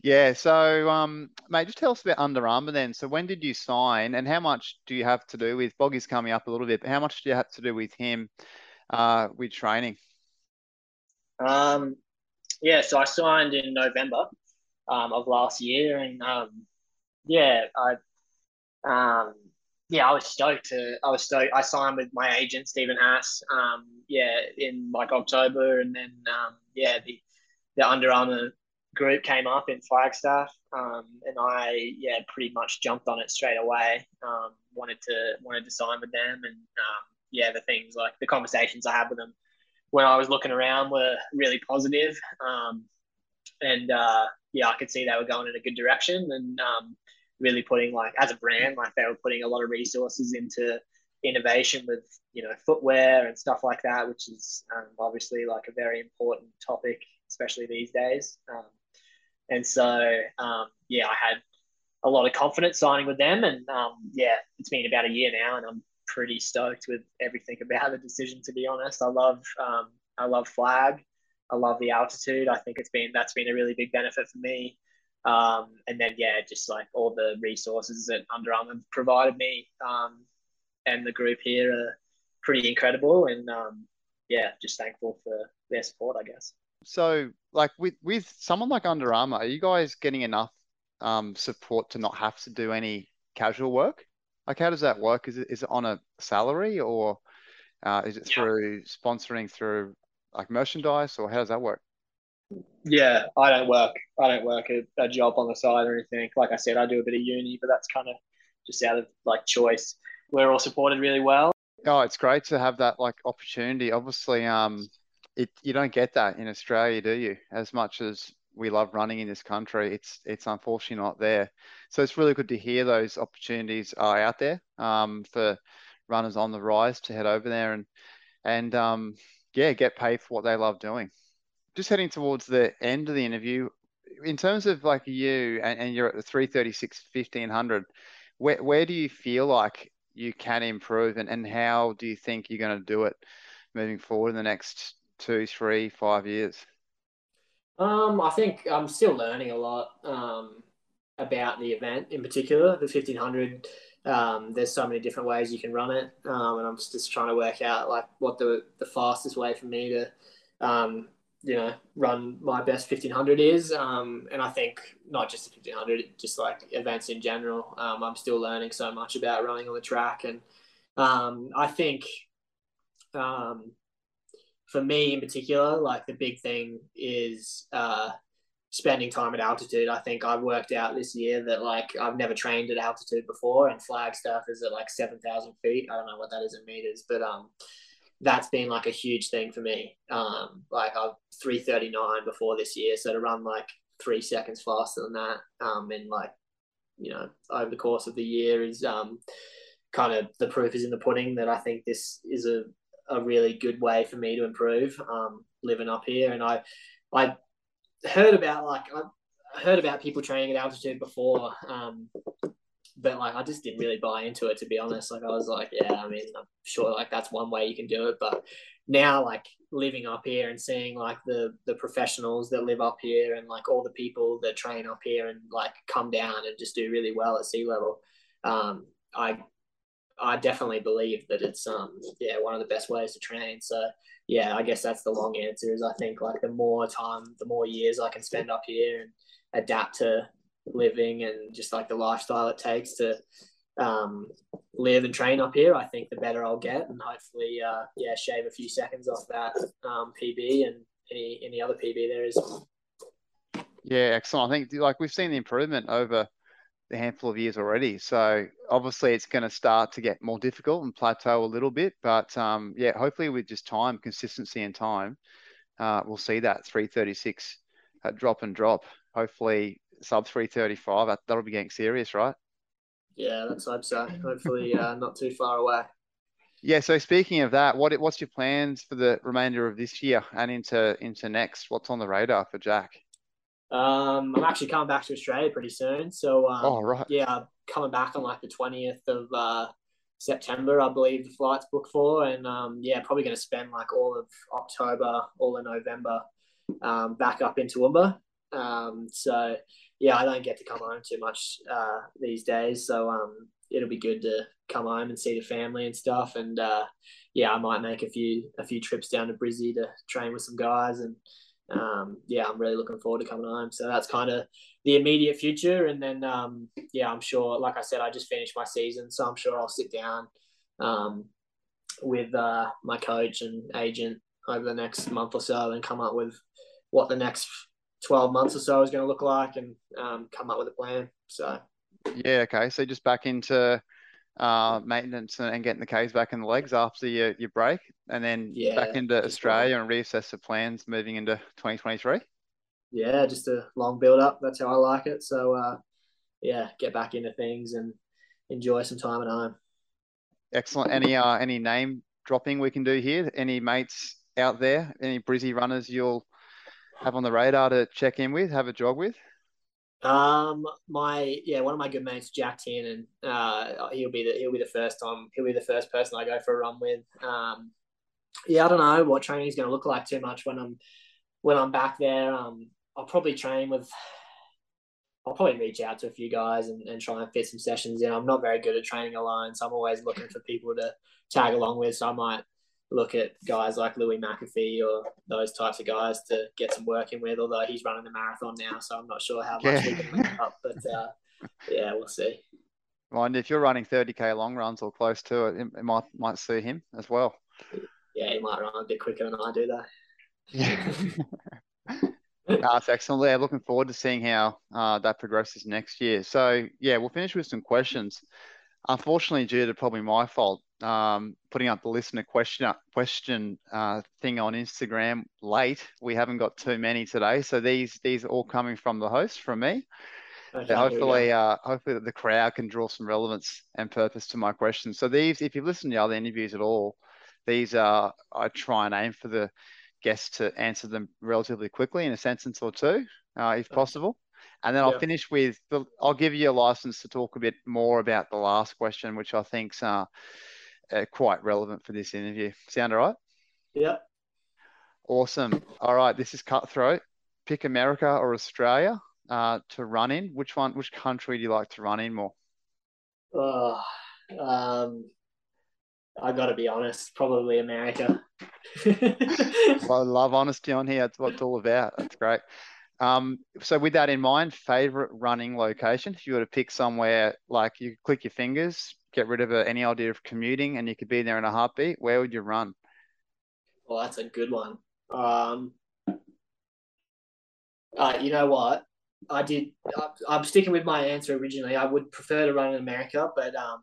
Yeah, so um, mate, just tell us about Under Armour then. So when did you sign, and how much do you have to do with Boggy's coming up a little bit, but how much do you have to do with him uh, with training? Um, yeah, so I signed in November um, of last year, and um, yeah, I um, yeah, I was stoked to. I was stoked. I signed with my agent Stephen Haas. Um, yeah, in like October, and then um, yeah, the the Under Armour group came up in Flagstaff, um, and I yeah pretty much jumped on it straight away. Um, wanted to wanted to sign with them, and um, yeah, the things like the conversations I had with them when I was looking around were really positive. Um, and uh, yeah, I could see they were going in a good direction and um, really putting like as a brand, like they were putting a lot of resources into innovation with you know footwear and stuff like that, which is um, obviously like a very important topic, especially these days. Um, and so um, yeah, I had a lot of confidence signing with them, and um, yeah, it's been about a year now, and I'm pretty stoked with everything about the decision. To be honest, I love um, I love flag. I love the altitude. I think it's been that's been a really big benefit for me. Um, and then yeah, just like all the resources that Under Armour provided me um, and the group here are pretty incredible. And um, yeah, just thankful for their support, I guess. So, like with with someone like Under Armour, are you guys getting enough um, support to not have to do any casual work? Like, how does that work? Is it is it on a salary or uh, is it through yeah. sponsoring through like merchandise, or how does that work? Yeah, I don't work. I don't work a, a, job on the side or anything. Like I said, I do a bit of uni, but that's kind of just out of like choice. We're all supported really well. Oh, it's great to have that like opportunity. Obviously, um, it you don't get that in Australia, do you? As much as we love running in this country, it's it's unfortunately not there. So it's really good to hear those opportunities are out there um, for runners on the rise to head over there and and um, yeah, get paid for what they love doing just heading towards the end of the interview, in terms of like you and, and you're at the 336 1500, where, where do you feel like you can improve and, and how do you think you're going to do it moving forward in the next two, three, five years? Um, I think I'm still learning a lot um, about the event in particular, the 1500. Um, there's so many different ways you can run it, um, and I'm just trying to work out like what the the fastest way for me to um, you know run my best 1500 is um, and i think not just the 1500 just like events in general. Um, i'm still learning so much about running on the track and um, i think um, for me in particular like the big thing is uh, spending time at altitude. I think i've worked out this year that like i've never trained at altitude before and flagstaff is at like 7000 feet. I don't know what that is in meters but um that's been like a huge thing for me. Um, like I've 339 before this year, so to run like three seconds faster than that, um, and like you know over the course of the year is um, kind of the proof is in the pudding that I think this is a a really good way for me to improve um, living up here. And I I heard about like I heard about people training at altitude before, um, but like I just didn't really buy into it to be honest. Like I was like, yeah, I mean, I'm sure like that's one way you can do it, but now like living up here and seeing like the the professionals that live up here and like all the people that train up here and like come down and just do really well at sea level, um, I I definitely believe that it's um yeah one of the best ways to train. So yeah, I guess that's the long answer. Is I think like the more time, the more years I can spend up here and adapt to living and just like the lifestyle it takes to um, live and train up here, I think the better I'll get, and hopefully, uh, yeah, shave a few seconds off that um, PB and any any other PB there is. Yeah, excellent. I think like we've seen the improvement over the handful of years already. So obviously, it's going to start to get more difficult and plateau a little bit. But um, yeah, hopefully, with just time, consistency, and time, uh, we'll see that 336 uh, drop and drop. Hopefully, sub 335, that, that'll be getting serious, right? Yeah, let's hope so. Hopefully, uh, not too far away. Yeah. So speaking of that, what what's your plans for the remainder of this year and into into next? What's on the radar for Jack? Um, I'm actually coming back to Australia pretty soon. So um, oh right. Yeah, coming back on like the twentieth of uh, September, I believe the flight's booked for, and um, yeah, probably going to spend like all of October, all of November, um, back up in Toowoomba. Um, so yeah, I don't get to come home too much uh, these days, so um, it'll be good to come home and see the family and stuff. And uh, yeah, I might make a few a few trips down to Brizzy to train with some guys, and um, yeah, I'm really looking forward to coming home. So that's kind of the immediate future, and then um, yeah, I'm sure. Like I said, I just finished my season, so I'm sure I'll sit down um, with uh, my coach and agent over the next month or so and come up with what the next 12 months or so is going to look like and um, come up with a plan. So, yeah, okay. So just back into uh, maintenance and, getting the K's back in the legs after your, your break and then yeah, back into Australia and reassess the plans moving into 2023. Yeah, just a long build up. That's how I like it. So, uh, yeah, get back into things and enjoy some time at home. Excellent. Any uh any name dropping we can do here? Any mates out there? Any Brizzy runners you'll have on the radar to check in with, have a jog with? Um, my yeah, one of my good mates, Jack Tiernan. Uh, he'll be the he'll be the first time he'll be the first person I go for a run with. Um, yeah, I don't know what training is going to look like too much when I'm when I'm back there. Um, I'll probably train with. I'll probably reach out to a few guys and, and try and fit some sessions in. I'm not very good at training alone, so I'm always looking for people to tag along with. So I might look at guys like Louis McAfee or those types of guys to get some work in with. Although he's running the marathon now, so I'm not sure how much we can make up. But uh, yeah, we'll see. Mind if you're running 30k long runs or close to it, it might might suit him as well. Yeah, he might run a bit quicker than I do, though. Yeah. That's excellent. Yeah, looking forward to seeing how uh, that progresses next year. So yeah, we'll finish with some questions. Unfortunately, due to probably my fault, um, putting up the listener question question uh, thing on Instagram late. We haven't got too many today, so these these are all coming from the host from me. Okay, hopefully, uh, hopefully the crowd can draw some relevance and purpose to my questions. So these, if you've listened to other interviews at all, these are I try and aim for the guests to answer them relatively quickly in a sentence or two, uh, if possible. And then I'll finish with the, I'll give you a license to talk a bit more about the last question, which I think's uh, uh, quite relevant for this interview. Sound all right? Yeah. Awesome. All right. This is Cutthroat. Pick America or Australia uh, to run in. Which one? Which country do you like to run in more? Oh, um, I got to be honest. Probably America. well, I love honesty on here. That's what it's all about. That's great. Um, so with that in mind, favorite running location, if you were to pick somewhere like you click your fingers, get rid of any idea of commuting and you could be there in a heartbeat, where would you run? Well, that's a good one. Um, uh, you know what? I did. I, am sticking with my answer originally. I would prefer to run in America, but um,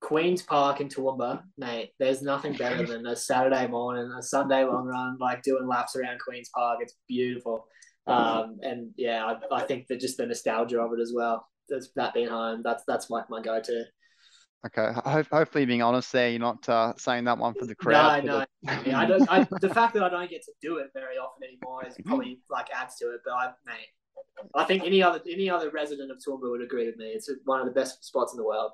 Queens Park in Toowoomba, mate. There's nothing better than a Saturday morning, a Sunday long run, like doing laps around Queens Park. It's beautiful. Um, and yeah, I, I think that just the nostalgia of it as well. That's that being home. That's that's like my go-to. Okay. Ho- hopefully, being honest there, you're not uh, saying that one for the crowd. No, no. The... yeah, I don't. I, the fact that I don't get to do it very often anymore is probably like adds to it. But I, mate, I think any other any other resident of Toowoomba would agree with me. It's one of the best spots in the world.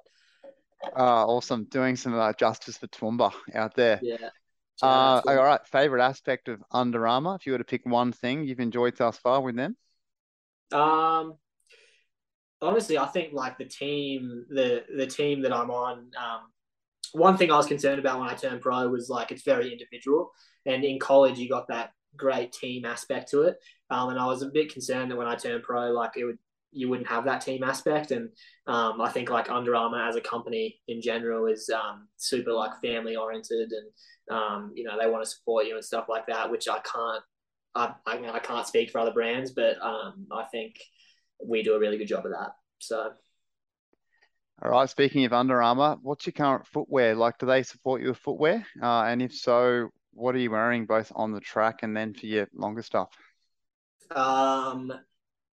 Uh, awesome. Doing some uh, justice for Toowoomba out there. Yeah. Uh, all right. Favorite aspect of Under Armour, if you were to pick one thing you've enjoyed thus far with them? Um, honestly, I think like the team, the the team that I'm on. Um, one thing I was concerned about when I turned pro was like it's very individual, and in college you got that great team aspect to it. Um, and I was a bit concerned that when I turned pro, like it would you wouldn't have that team aspect. And um, I think like Under Armour as a company in general is um, super like family oriented, and um, you know they want to support you and stuff like that, which I can't. I, I, I can't speak for other brands, but um, I think we do a really good job of that. So. All right. Speaking of Under Armour, what's your current footwear? Like, do they support you with footwear? Uh, and if so, what are you wearing both on the track and then for your longer stuff? Um,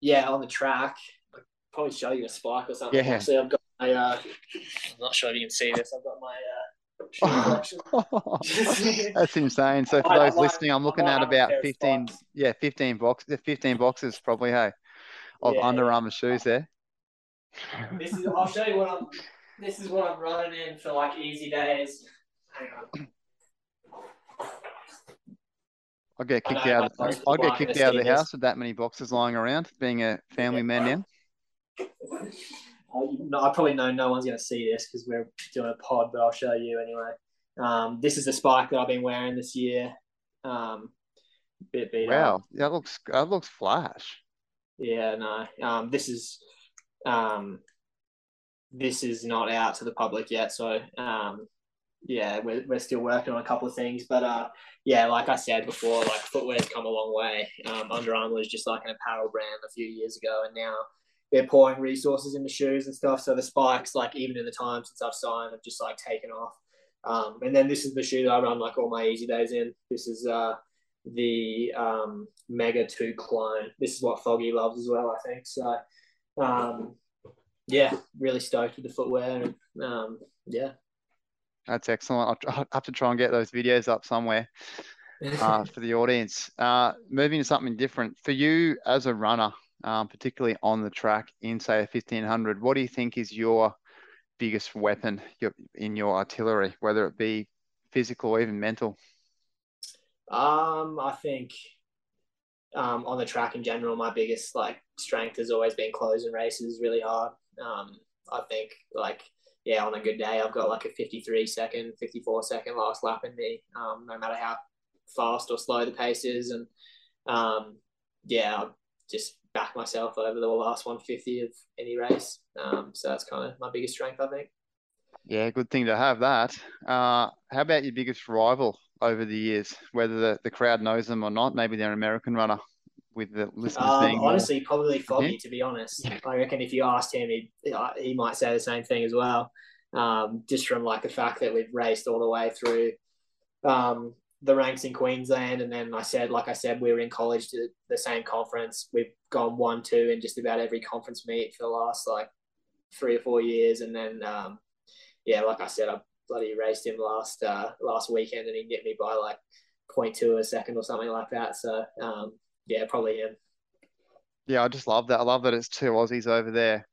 yeah, on the track, I'll probably show you a spike or something. Yeah. Actually, I've got my. Uh, I'm not sure if you can see this. I've got my. Uh, That's insane. So for those listening, I'm looking at about 15, yeah, 15 boxes, 15 boxes probably, hey of yeah, Under Armour shoes there. This is. I'll show you what I'm. This is what I'm running in for like easy days. Hang on. I'll get kicked out. Of, I'll get kicked out of the house with that many boxes lying around. Being a family man now. I probably know no one's going to see this because we're doing a pod, but I'll show you anyway. Um, this is the spike that I've been wearing this year. Um, bit beat wow, up. that looks that looks flash. Yeah, no. Um, this is um, this is not out to the public yet, so um, yeah, we're, we're still working on a couple of things, but uh, yeah, like I said before, like footwear's come a long way. Um, Under Armour was just like an apparel brand a few years ago, and now they're pouring resources into shoes and stuff. So the spikes, like even in the time since I've signed, have just like taken off. Um, and then this is the shoe that I run like all my easy days in. This is uh, the um, Mega 2 clone. This is what Foggy loves as well, I think. So, um, yeah, really stoked with the footwear. And um, yeah. That's excellent. I'll, have to try and get those videos up somewhere uh, for the audience. Uh, moving to something different for you as a runner, um, particularly on the track in say a 1500. What do you think is your biggest weapon in your artillery, whether it be physical or even mental? Um, I think um, on the track in general, my biggest like strength has always been closing races really hard. Um, I think like yeah, on a good day, I've got like a 53 second, 54 second last lap in me, um, no matter how fast or slow the pace is. And um, yeah, I just back myself over the last 150 of any race. Um, so that's kind of my biggest strength, I think. Yeah, good thing to have that. Uh, how about your biggest rival over the years, whether the, the crowd knows them or not? Maybe they're an American runner with the listeners um, being honestly more... probably Foggy. To be honest, I reckon if you asked him, he he might say the same thing as well. Um, just from like the fact that we've raced all the way through um, the ranks in Queensland, and then I said, like I said, we were in college to the same conference. We've gone one, two in just about every conference meet for the last like three or four years, and then um, yeah, like I said, I bloody raced him last uh, last weekend, and he get me by like 0.2 a second or something like that. So um, yeah, probably him. Yeah, I just love that. I love that it's two Aussies over there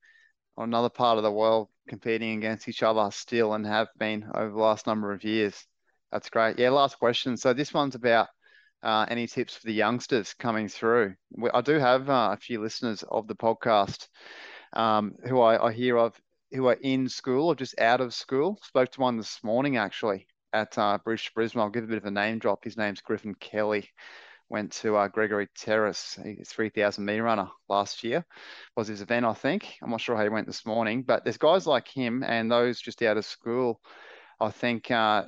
on another part of the world competing against each other still and have been over the last number of years. That's great. Yeah, last question. So this one's about uh, any tips for the youngsters coming through. I do have uh, a few listeners of the podcast um, who I, I, hear of who are in school or just out of school. Spoke to one this morning actually at uh, Bruce Brisbane. I'll give a bit of a name drop. His name's Griffin Kelly went to uh, Gregory Terrace, 3,000 meter runner last year was his event, I think. I'm not sure how he went this morning, but there's guys like him and those just out of school, I think, uh,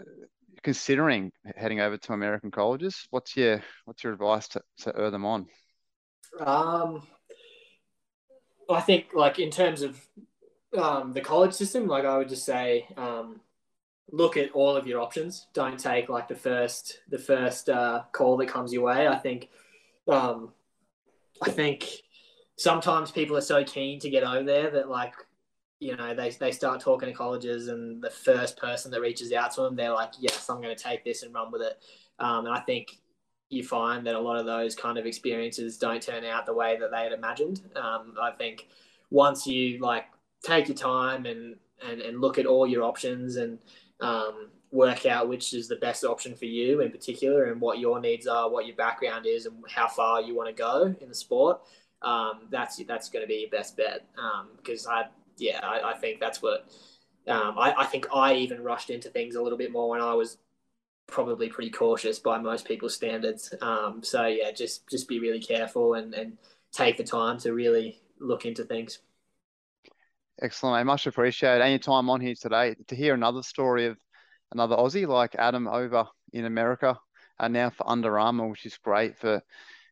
considering heading over to American colleges. What's your what's your advice to, to urge them on? Um, I think like in terms of um, the college system, like I would just say, um, look at all of your options. Don't take like the first the first uh, call that comes your way. I think um, I think sometimes people are so keen to get over there that like you know they, they start talking to colleges and the first person that reaches out to them they're like yes i'm going to take this and run with it um, and i think you find that a lot of those kind of experiences don't turn out the way that they had imagined um, i think once you like take your time and, and and look at all your options and um, work out which is the best option for you in particular and what your needs are, what your background is, and how far you want to go in the sport. Um, that's that's going to be your best bet because um, I yeah I, I, think that's what um, I, I think I even rushed into things a little bit more when I was probably pretty cautious by most people's standards. Um, so yeah, just just be really careful and and take the time to really look into things. Excellent, I Much appreciate any time on here today to hear another story of another Aussie like Adam over in America and now for Under Armour, which is great for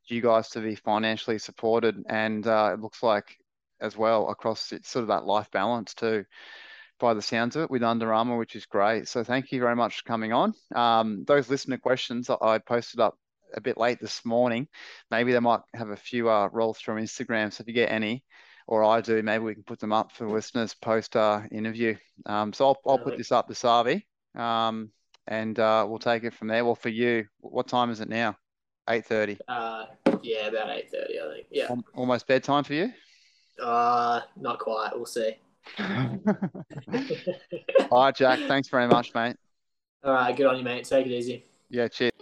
you guys to be financially supported. And uh, it looks like as well across it's sort of that life balance too, by the sounds of it with Under Armour, which is great. So thank you very much for coming on. Um, those listener questions I posted up a bit late this morning. Maybe they might have a few uh, rolls through Instagram. So if you get any, or I do, maybe we can put them up for listeners post uh, interview. Um, so I'll, I'll put this up to Savi um, and uh, we'll take it from there. Well, for you, what time is it now? 8.30? Uh, yeah, about 8.30, I think. Yeah. Almost bedtime for you? Uh, not quite. We'll see. All right, Jack. Thanks very much, mate. All right. Good on you, mate. Take it easy. Yeah, cheers.